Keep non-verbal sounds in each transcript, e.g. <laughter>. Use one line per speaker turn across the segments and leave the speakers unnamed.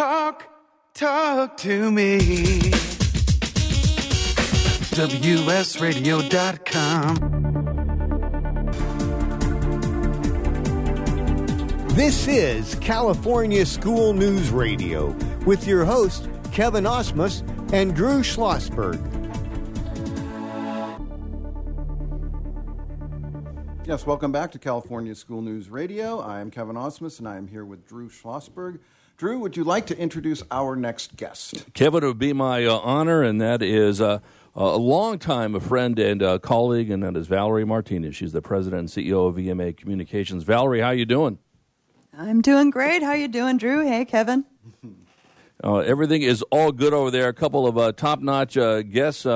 Talk, talk to me. WSRadio.com.
This is California School News Radio with your hosts, Kevin Osmus and Drew Schlossberg.
Yes, welcome back to California School News Radio. I am Kevin Osmus, and I am here with Drew Schlossberg. Drew, would you like to introduce our next guest?
Kevin, it would be my uh, honor, and that is uh, a longtime a friend and uh, colleague, and that is Valerie Martinez. She's the president and CEO of VMA Communications. Valerie, how you doing?
I'm doing great. How you doing, Drew? Hey, Kevin. <laughs>
Uh, everything is all good over there. A couple of uh, top-notch uh, guests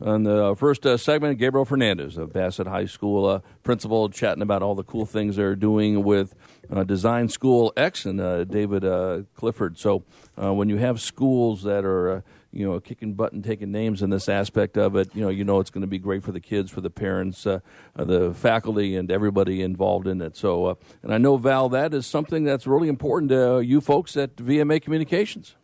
on the first uh, segment, Gabriel Fernandez of Bassett High School uh, principal, chatting about all the cool things they're doing with uh, Design School X and uh, David uh, Clifford. So uh, when you have schools that are you know kicking butt and taking names in this aspect of it, you know you know it's going to be great for the kids, for the parents, the faculty, and everybody involved in it. So and I know Val, that is something that's really important to you folks at VMA Communications.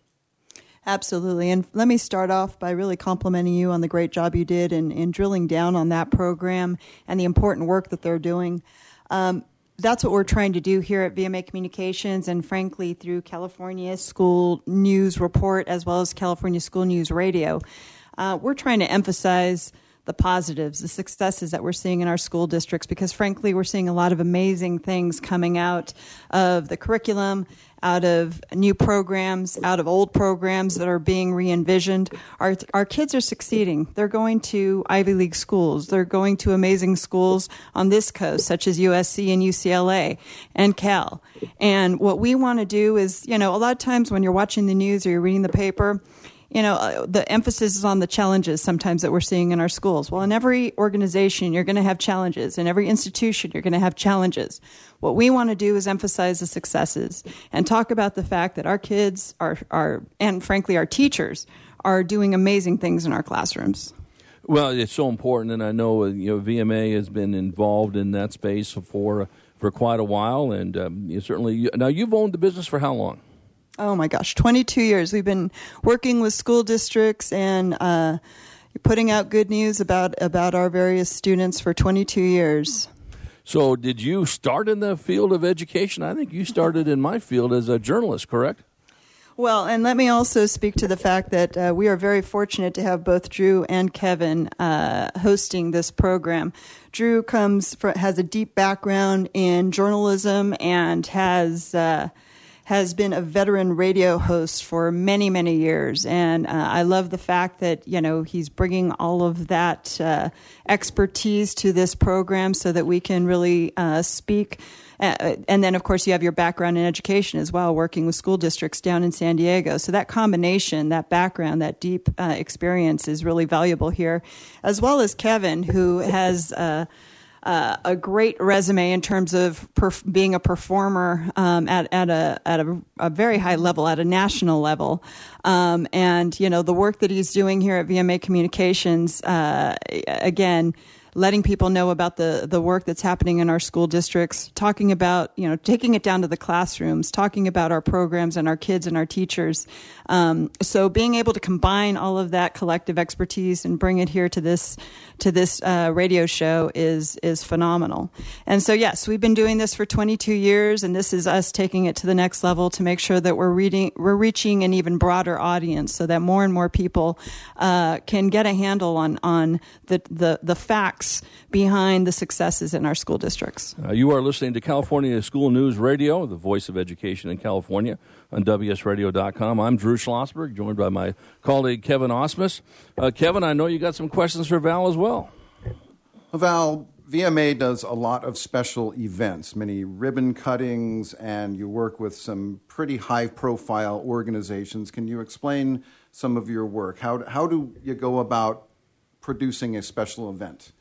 Absolutely. And let me start off by really complimenting you on the great job you did in, in drilling down on that program and the important work that they're doing. Um, that's what we're trying to do here at VMA Communications and frankly through California School News Report as well as California School News Radio. Uh, we're trying to emphasize the positives, the successes that we're seeing in our school districts, because frankly, we're seeing a lot of amazing things coming out of the curriculum out of new programs, out of old programs that are being re envisioned. Our, our kids are succeeding. They're going to Ivy League schools, they're going to amazing schools on this coast, such as USC and UCLA and Cal. And what we want to do is, you know, a lot of times when you're watching the news or you're reading the paper, you know, uh, the emphasis is on the challenges sometimes that we're seeing in our schools. Well, in every organization, you're going to have challenges. In every institution, you're going to have challenges. What we want to do is emphasize the successes and talk about the fact that our kids are, are and frankly, our teachers are doing amazing things in our classrooms.
Well, it's so important, and I know uh, you know VMA has been involved in that space for for quite a while, and um, certainly now you've owned the business for how long?
Oh my gosh, 22 years. We've been working with school districts and uh, putting out good news about, about our various students for 22 years.
So, did you start in the field of education? I think you started in my field as a journalist, correct?
Well, and let me also speak to the fact that uh, we are very fortunate to have both Drew and Kevin uh, hosting this program. Drew comes for, has a deep background in journalism and has uh, has been a veteran radio host for many, many years. And uh, I love the fact that, you know, he's bringing all of that uh, expertise to this program so that we can really uh, speak. Uh, and then, of course, you have your background in education as well, working with school districts down in San Diego. So that combination, that background, that deep uh, experience is really valuable here, as well as Kevin, who has uh, a great resume in terms of perf- being a performer um, at, at, a, at a, a, very high level, at a national level. Um, and, you know, the work that he's doing here at VMA Communications, uh, again, letting people know about the, the work that's happening in our school districts, talking about, you know, taking it down to the classrooms, talking about our programs and our kids and our teachers. Um, so being able to combine all of that collective expertise and bring it here to this to this uh, radio show is is phenomenal. And so yes, we've been doing this for 22 years, and this is us taking it to the next level to make sure that we're reading we're reaching an even broader audience, so that more and more people uh, can get a handle on on the the, the facts behind the successes in our school districts.
Uh, you are listening to California School News Radio, the voice of education in California on WSRadio.com. I'm Drew Schlossberg, joined by my colleague Kevin Osmus. Uh, Kevin, I know you got some questions for Val as well.
Val, VMA does a lot of special events, many ribbon cuttings, and you work with some pretty high profile organizations. Can you explain some of your work? How, how do you go about producing a special event,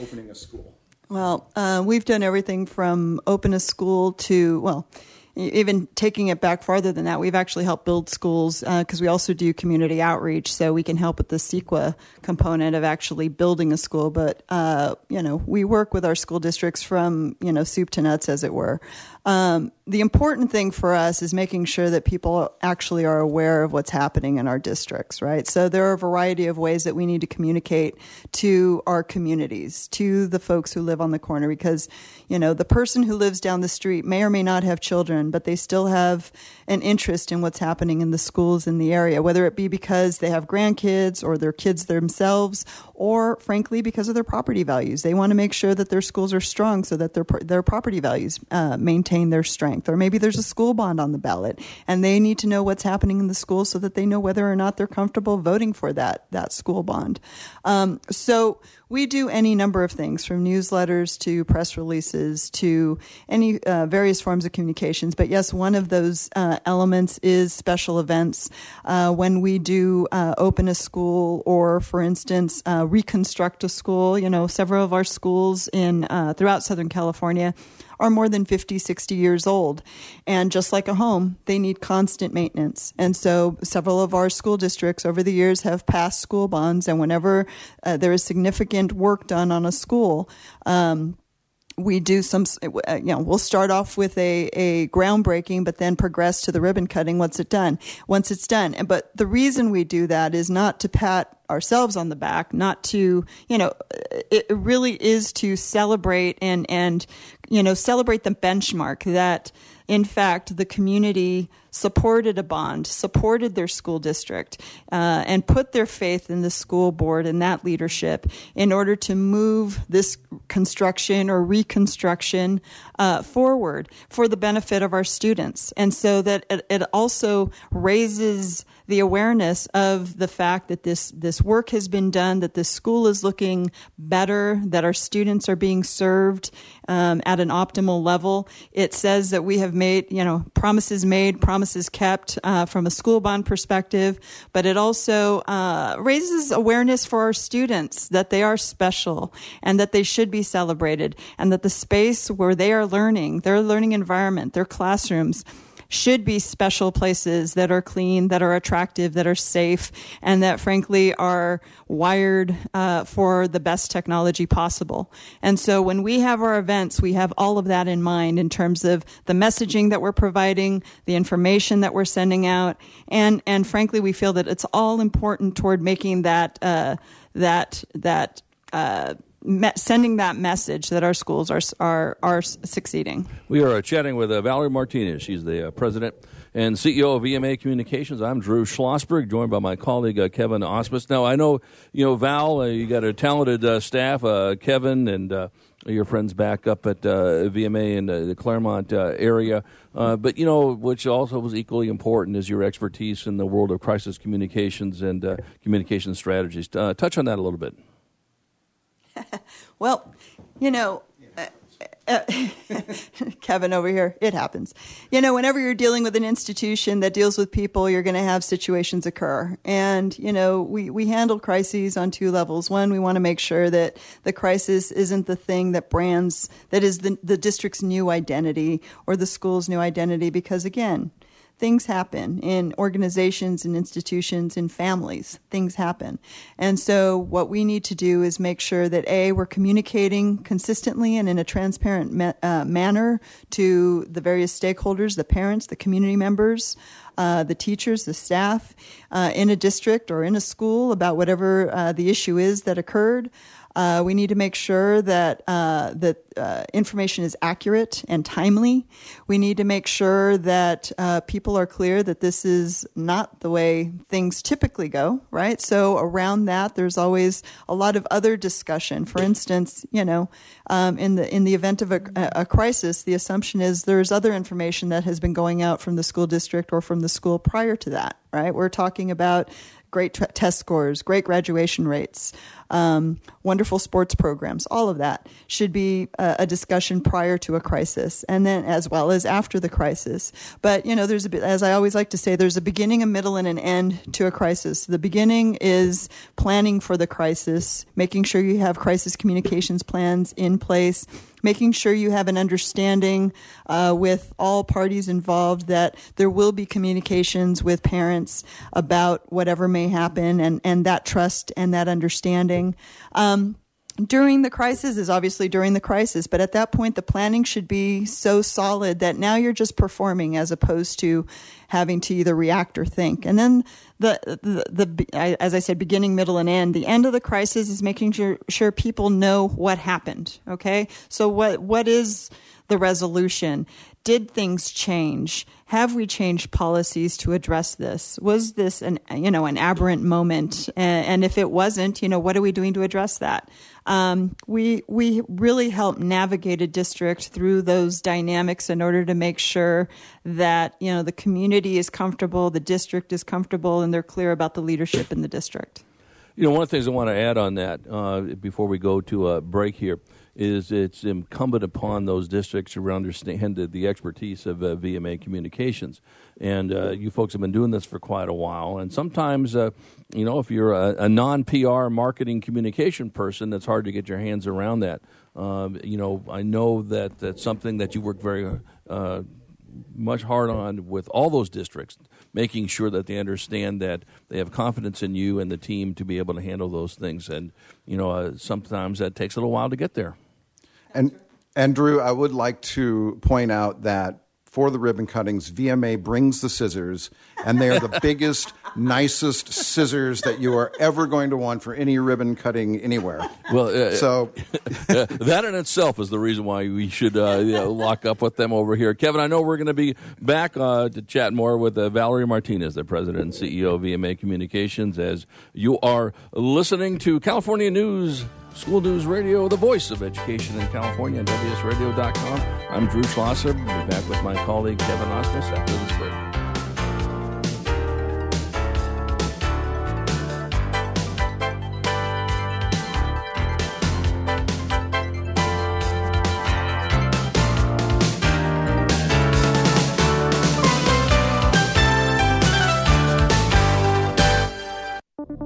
opening a school?
Well, uh, we've done everything from open a school to, well, even taking it back farther than that, we've actually helped build schools because uh, we also do community outreach, so we can help with the CEQA component of actually building a school. But uh, you know, we work with our school districts from you know soup to nuts, as it were. Um, the important thing for us is making sure that people actually are aware of what's happening in our districts, right? So there are a variety of ways that we need to communicate to our communities, to the folks who live on the corner, because, you know, the person who lives down the street may or may not have children, but they still have an interest in what's happening in the schools in the area, whether it be because they have grandkids or their kids themselves, or frankly, because of their property values. They want to make sure that their schools are strong so that their, their property values uh, maintain their strength or maybe there's a school bond on the ballot, and they need to know what's happening in the school so that they know whether or not they're comfortable voting for that that school bond. Um, so we do any number of things from newsletters to press releases to any uh, various forms of communications. But yes, one of those uh, elements is special events. Uh, when we do uh, open a school or, for instance, uh, reconstruct a school, you know, several of our schools in uh, throughout Southern California are more than 50, 60 years old. And just like a home, they need constant maintenance. And so several of our school districts over the years have passed school bonds. And whenever uh, there is significant work done on a school, um, we do some, uh, you know, we'll start off with a, a groundbreaking, but then progress to the ribbon cutting once it's done. Once it's done, but the reason we do that is not to pat ourselves on the back, not to, you know, it really is to celebrate and and you know celebrate the benchmark that in fact, the community supported a bond, supported their school district, uh, and put their faith in the school board and that leadership in order to move this construction or reconstruction uh, forward for the benefit of our students. And so that it, it also raises the awareness of the fact that this, this work has been done, that this school is looking better, that our students are being served um, at an optimal level. It says that we have made, you know, promises made, promises kept uh, from a school bond perspective, but it also uh, raises awareness for our students that they are special and that they should be celebrated and that the space where they are learning, their learning environment, their classrooms, should be special places that are clean, that are attractive, that are safe, and that frankly are wired uh, for the best technology possible. And so when we have our events, we have all of that in mind in terms of the messaging that we're providing, the information that we're sending out, and and frankly, we feel that it's all important toward making that uh, that that. Uh, me- sending that message that our schools are are are succeeding.
We are uh, chatting with uh, Valerie Martinez. She's the uh, president and CEO of VMA Communications. I'm Drew Schlossberg, joined by my colleague uh, Kevin Osmus. Now I know you know Val. Uh, you got a talented uh, staff, Kevin and. your friends back up at VMA in the Claremont area, but you know, which also was equally important is your expertise in the world of crisis communications and communication strategies. touch on that a little bit. <laughs>
well, you know, uh, uh, <laughs> Kevin over here, it happens. You know, whenever you're dealing with an institution that deals with people, you're going to have situations occur. And, you know, we, we handle crises on two levels. One, we want to make sure that the crisis isn't the thing that brands, that is the, the district's new identity or the school's new identity, because again, things happen in organizations and institutions and families. Things happen. And so what we need to do is make sure that A, we're communicating consistently and in a transparent ma- uh, manner to the various stakeholders, the parents, the community members, uh, the teachers, the staff uh, in a district or in a school about whatever uh, the issue is that occurred. Uh, we need to make sure that uh, that uh, information is accurate and timely. We need to make sure that uh, people are clear that this is not the way things typically go. Right. So around that, there's always a lot of other discussion. For instance, you know, um, in the in the event of a, a crisis, the assumption is there's other information that has been going out from the school district or from the school prior to that. Right. We're talking about great t- test scores, great graduation rates, um, wonderful sports programs, all of that should be a, a, discussion prior to a crisis and then as well as after the crisis. But, you know, there's a, as I always like to say, there's a beginning, a middle, and an end to a crisis. The beginning is planning for the crisis, making sure you have crisis communications plans in place making sure you have an understanding uh, with all parties involved that there will be communications with parents about whatever may happen and, and that trust and that understanding. Um, during the crisis is obviously during the crisis, but at that point, the planning should be so solid that now you're just performing as opposed to having to either react or think. And then the, the, the, as I said, beginning, middle, and end. The end of the crisis is making sure, sure people know what happened. Okay. So what, what is the resolution? Did things change? Have we changed policies to address this? Was this an you know an aberrant moment? And, and if it wasn't, you know what are we doing to address that? Um, we we really help navigate a district through those dynamics in order to make sure that you know the community is comfortable, the district is comfortable, and they're clear about the leadership in the district.
You know, one of the things I want to add on that uh, before we go to a break here is it's incumbent upon those districts to understand the, expertise of uh, VMA communications. And uh, you folks have been doing this for quite a while. And sometimes, uh, you know, if you're a, a non PR marketing communication person, it's hard to get your hands around that. Um, you know, I know that that's something that you work very uh, much hard on with all those districts, making sure that they understand that they have confidence in you and the team to be able to handle those things. And you know, uh, sometimes that takes a little while to get there.
And Andrew, I would like to point out that for the ribbon cuttings, VMA brings the scissors, and they are the <laughs> biggest, nicest scissors that you are ever going to want for any ribbon cutting anywhere.
Well, uh,
so <laughs>
that in itself is the reason why we should uh, you know, lock up with them over here. Kevin, I know we're going to be back uh, to chat more with uh, Valerie Martinez, the president and CEO of VMA Communications, as you are listening to California News School News Radio, the voice of education in California, and WSRadio.com. I'm Drew Schlosser. We'll be back with my colleague Kevin Osmus after this break.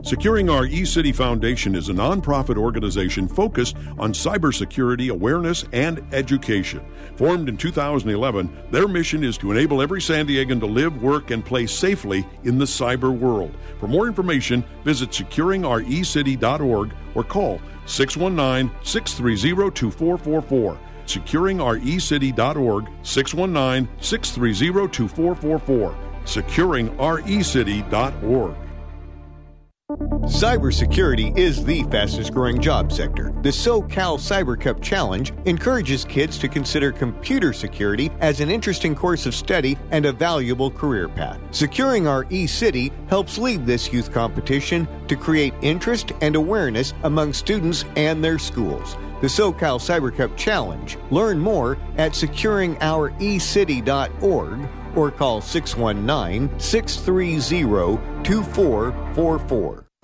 Securing Our eCity Foundation is a nonprofit organization focused on cybersecurity awareness and education. Formed in 2011, their mission is to enable every San Diegan to live, work, and play safely in the cyber world. For more information, visit securingourecity.org or call 619 630 2444. Securingourecity.org 619 630 2444. Securingourecity.org.
Cybersecurity is the fastest growing job sector. The SoCal Cyber Cup Challenge encourages kids to consider computer security as an interesting course of study and a valuable career path. Securing Our eCity helps lead this youth competition to create interest and awareness among students and their schools. The SoCal Cyber Cup Challenge. Learn more at securingourecity.org or call 619 630 2444.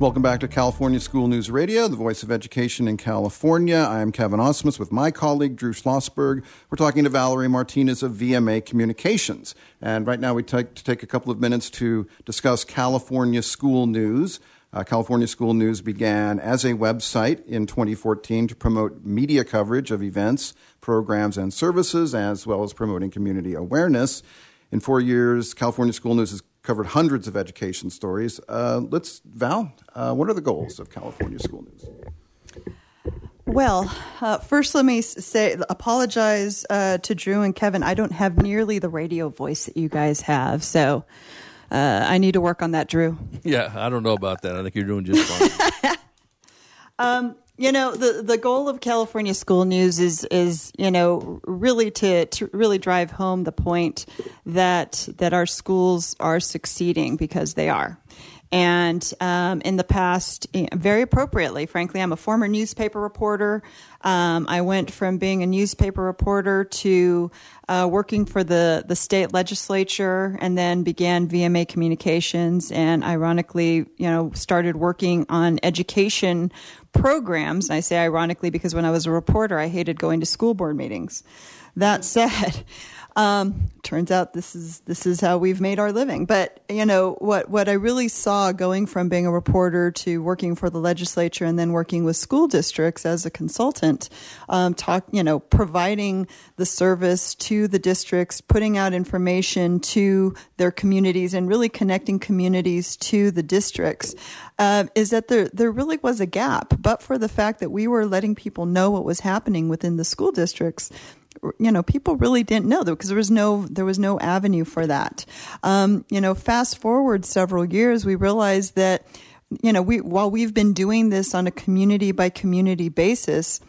Welcome back to California School News Radio, the voice of education in California. I am Kevin Osmus with my colleague Drew Schlossberg. We're talking to Valerie Martinez of VMA Communications. And right now we take to take a couple of minutes to discuss California School News. Uh, California School News began as a website in 2014 to promote media coverage of events, programs, and services, as well as promoting community awareness. In four years, California School News has covered hundreds of education stories. Uh, let's, Val, uh, what are the goals of California School News?
Well, uh, first, let me say, apologize uh, to Drew and Kevin. I don't have nearly the radio voice that you guys have, so uh, I need to work on that, Drew.
Yeah, I don't know about that. I think you're doing just fine. <laughs> <laughs>
um, you know, the, the goal of California School News is is you know really to, to really drive home the point that that our schools are succeeding because they are. And um, in the past, eh, very appropriately, frankly, I'm a former newspaper reporter. Um, I went from being a newspaper reporter to uh, working for the, the state legislature and then began VMA Communications and ironically, you know, started working on education programs. And I say ironically because when I was a reporter, I hated going to school board meetings. That <laughs> said, um, turns out this is this is how we've made our living. But you know what what I really saw going from being a reporter to working for the legislature and then working with school districts as a consultant, um, talk you know providing the service to the districts, putting out information to their communities, and really connecting communities to the districts. Uh, is that there there really was a gap, but for the fact that we were letting people know what was happening within the school districts, you know people really didn't know because there was no there was no avenue for that. Um, you know fast forward several years we realized that you know we while we've been doing this on a community by community basis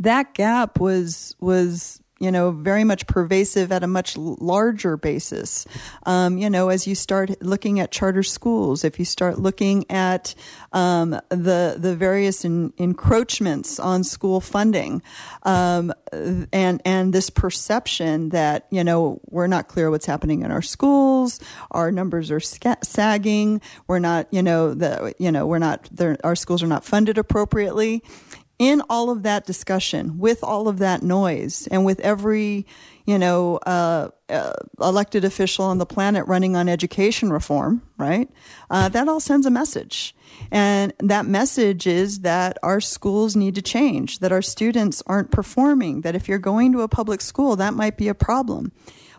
that gap was was you know, very much pervasive at a much larger basis. Um, you know, as you start looking at charter schools, if you start looking at um, the the various encroachments on school funding, um, and and this perception that you know we're not clear what's happening in our schools, our numbers are sagging, we're not, you know, the you know we're not our schools are not funded appropriately in all of that discussion, with all of that noise, and with every, you know, uh, uh, elected official on the planet running on education reform, right? Uh, that all sends a message. And that message is that our schools need to change, that our students aren't performing, that if you're going to a public school, that might be a problem.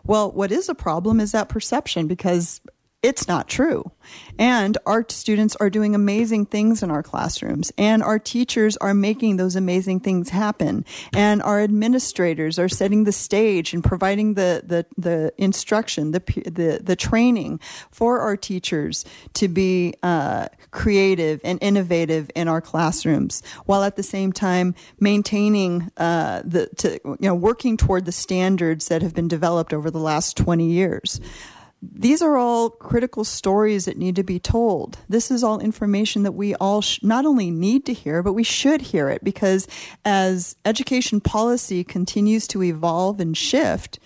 Well, what is a problem is that perception because it's not true. And our students are doing amazing things in our classrooms, and our teachers are making those amazing things happen. And our administrators are setting the stage and providing the, the, the instruction, the, the, the training for our teachers to be uh, creative and innovative in our classrooms, while at the same time maintaining uh, the, to, you know, working toward the standards that have been developed over the last 20 years these are all critical stories that need to be told. This is all information that we all sh- not only need to hear, but we should hear it because as education policy continues to evolve and shift,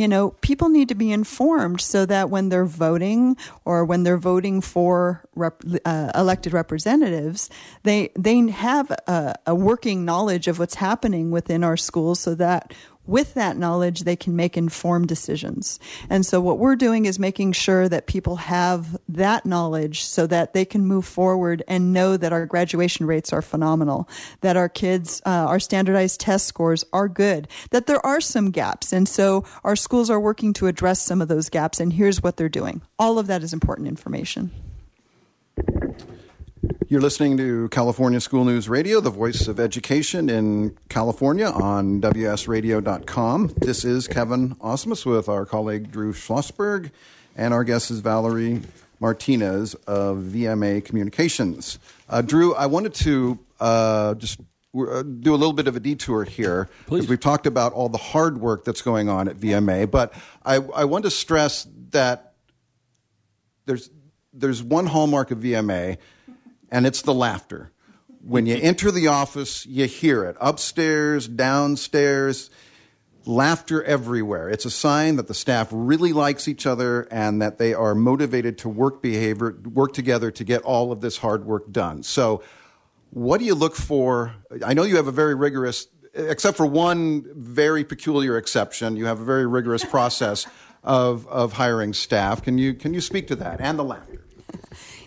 you know, people need to be informed so that when they're voting or when they're voting for rep- uh, elected representatives, they they have a, a working knowledge of what's happening within our schools, so that with that knowledge, they can make informed decisions. And so, what we're doing is making sure that people have that knowledge so that they can move forward and know that our graduation rates are phenomenal, that our kids, uh, our standardized test scores are good, that there are some gaps. And so, our schools are working to address some of those gaps, and here's what they're doing. All of that is important information.
You're listening to California School News Radio, the voice of education in California on WSRadio.com. This is Kevin Osmus with our colleague Drew Schlossberg, and our guest is Valerie Martinez of VMA Communications. Uh, Drew, I wanted to uh, just uh, do a little bit of a detour here because we've talked about all the hard work that's going on at VMA, but I, I want to stress that there's there's one hallmark of VMA, and it's the laughter. When you enter the office, you hear it upstairs, downstairs, laughter everywhere. It's a sign that the staff really likes each other and that they are motivated to work behavior, work together to get all of this hard work done. So, what do you look for? I know you have a very rigorous, except for one very peculiar exception, you have a very rigorous process of, of hiring staff. Can you, can you speak to that and the laughter?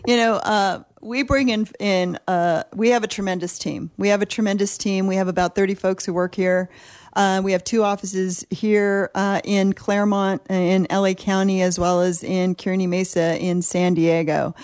You know, uh, we bring in, in uh, we have a tremendous team. We have a tremendous team. We have about 30 folks who work here. Uh, we have two offices here uh, in Claremont, uh, in LA County, as well as in Kearny Mesa in San Diego.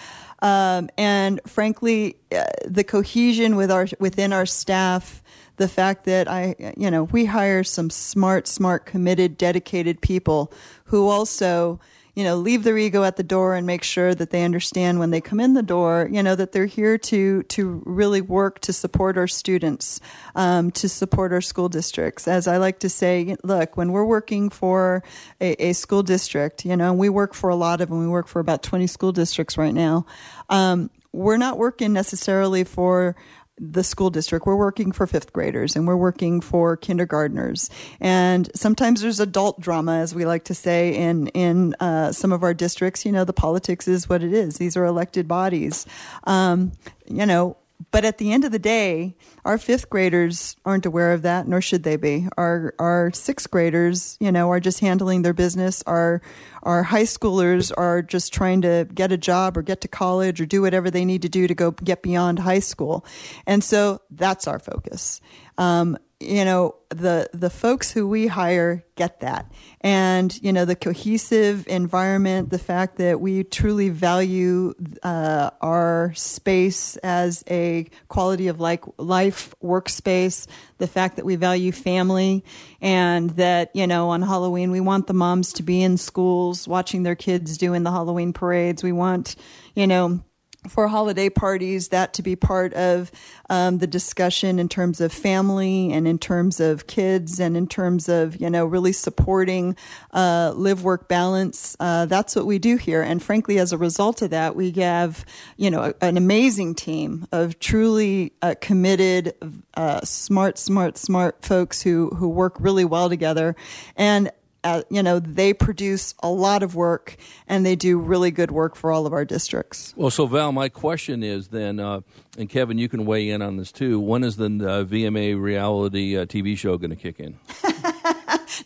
Um, and frankly, uh, the cohesion with our within our staff, the fact that I, you know, we hire some smart, smart, committed, dedicated people who also you know, leave their ego at the door and make sure that they understand when they come in the door, you know, that they're here to to really work to support our students, um, to support our school districts. As I like to say, look, when we're working for a, a school district, you know, we work for a lot of them. We work for about 20 school districts right now. Um, we're not working necessarily for the school district. We're working for fifth graders and we're working for kindergartners. And sometimes there's adult drama, as we like to say in in uh, some of our districts. You know, the politics is what it is. These are elected bodies. Um, you know, but at the end of the day, our fifth graders aren't aware of that, nor should they be. Our our sixth graders, you know, are just handling their business. Our our high schoolers are just trying to get a job or get to college or do whatever they need to do to go get beyond high school, and so that's our focus. Um, you know the the folks who we hire get that. And you know the cohesive environment the fact that we truly value uh, our space as a quality of like life workspace the fact that we value family and that you know on halloween we want the moms to be in schools watching their kids doing the halloween parades. We want you know for holiday parties, that to be part of um, the discussion in terms of family and in terms of kids and in terms of, you know, really supporting uh, live work balance. Uh, that's what we do here. And frankly, as a result of that, we have, you know, an amazing team of truly uh, committed, uh, smart, smart, smart folks who, who work really well together. And uh, you know, they produce a lot of work and they do really good work for all of our districts.
Well, so Val, my question is then, uh, and Kevin, you can weigh in on this too. When is the uh, VMA reality uh, TV show going to kick in? <laughs>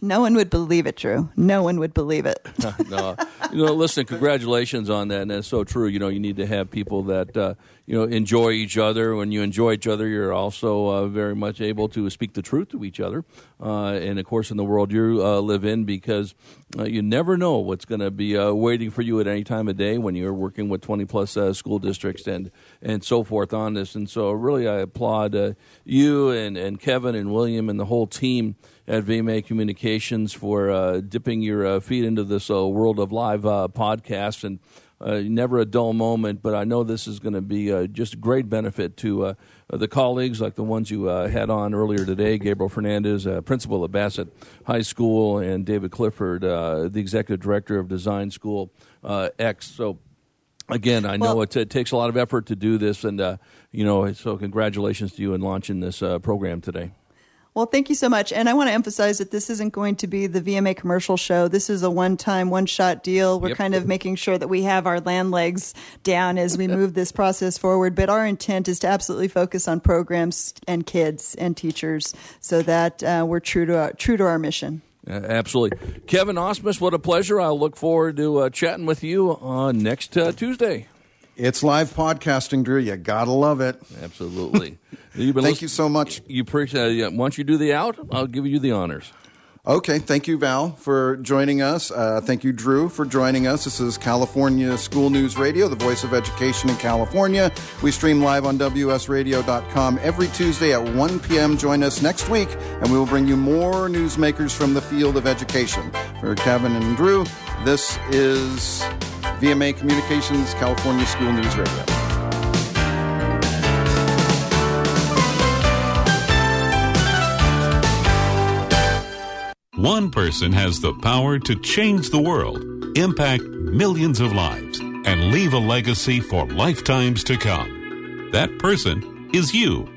no one would believe it, Drew. No one would believe it. <laughs>
no, you know, listen, congratulations on that, and that's so true. You know, you need to have people that uh, you know enjoy each other. When you enjoy each other, you're also uh, very much able to speak the truth to each other. Uh, and of course, in the world you uh, live in, because uh, you never know what's going to be uh, waiting for you at any time of day when you're working with 20 plus school districts and and so forth on this. And so, really, I applaud you and and Kevin and William and the whole team at VMA Communications for uh, dipping your uh, feet into this uh, world of live uh, podcasts and uh, never a dull moment. But I know this is going to be uh, just a great benefit to the colleagues like the ones you had on earlier today Gabriel Fernandez, principal at Bassett High School, and David Clifford, the executive director of Design School X. So, again, I know well, it, it, takes a lot of effort to do this, and you know, so congratulations to you in launching this program today.
Well, thank you so much. And I want to emphasize that this isn't going to be the VMA commercial show. This is a one time, one shot deal. We're yep. kind of making sure that we have our land legs down as we move this process forward. But our intent is to absolutely focus on programs and kids and teachers so that uh, we're true to, our, true to our mission.
Uh, absolutely. Kevin Osmus, what a pleasure. I'll look forward to uh, chatting with you on next uh, Tuesday.
It's live podcasting, Drew. You gotta love it.
Absolutely. <laughs>
Thank you so much.
You appreciate. Uh, once you do the out, I'll give you the honors.
Okay, thank you, Val, for joining us. Uh, thank you, Drew, for joining us. This is California School News Radio, the voice of education in California. We stream live on WSRadio.com every Tuesday at 1 p.m. Join us next week, and we will bring you more newsmakers from the field of education. For Kevin and Drew, this is VMA Communications, California School News Radio.
One person has the power to change the world, impact millions of lives, and leave a legacy for lifetimes to come. That person is you.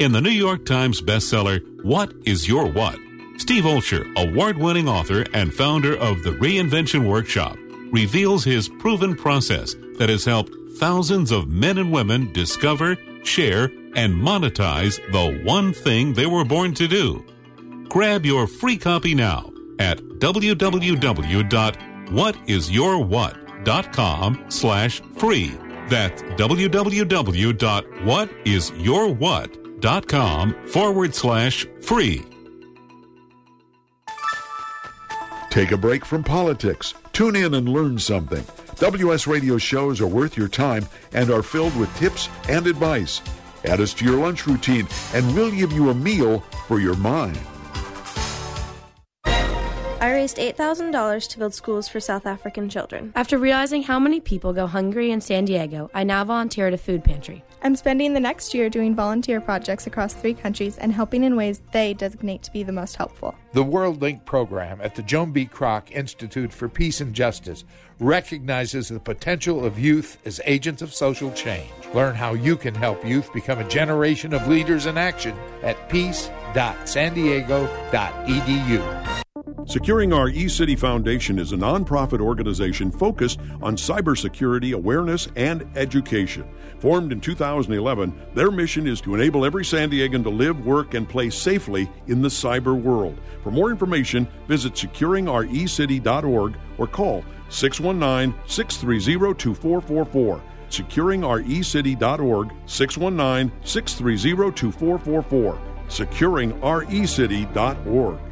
In the New York Times bestseller, What is Your What? Steve Olsher, award winning author and founder of the Reinvention Workshop, reveals his proven process that has helped thousands of men and women discover, share, and monetize the one thing they were born to do. Grab your free copy now at www.whatisyourwhat.com slash free. That's www.whatisyourwhat.com forward slash free.
Take a break from politics. Tune in and learn something. WS Radio shows are worth your time and are filled with tips and advice. Add us to your lunch routine, and we'll give you a meal for your mind.
I raised $8,000 to build schools for South African children.
After realizing how many people go hungry in San Diego, I now volunteer at a food pantry.
I'm spending the next year doing volunteer projects across three countries and helping in ways they designate to be the most helpful.
The World Link program at the Joan B. Kroc Institute for Peace and Justice recognizes the potential of youth as agents of social change. Learn how you can help youth become a generation of leaders in action at peace.sandiego.edu.
Securing Our eCity Foundation is a nonprofit organization focused on cybersecurity awareness and education. Formed in 2011, their mission is to enable every San Diegan to live, work, and play safely in the cyber world. For more information, visit securingourecity.org or call 619 630 2444. Securingourecity.org 619 630 2444. Securingourecity.org.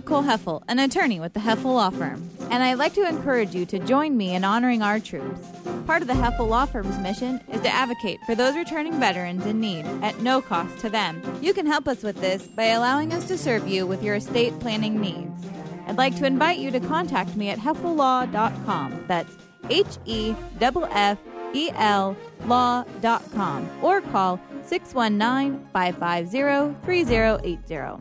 Nicole Heffel, an attorney with the Heffel Law Firm, and I'd like to encourage you to join me in honoring our troops. Part of the Heffel Law Firm's mission is to advocate for those returning veterans in need at no cost to them. You can help us with this by allowing us to serve you with your estate planning needs. I'd like to invite you to contact me at heffellaw.com. That's H E F F E L law.com or call 619 550 3080.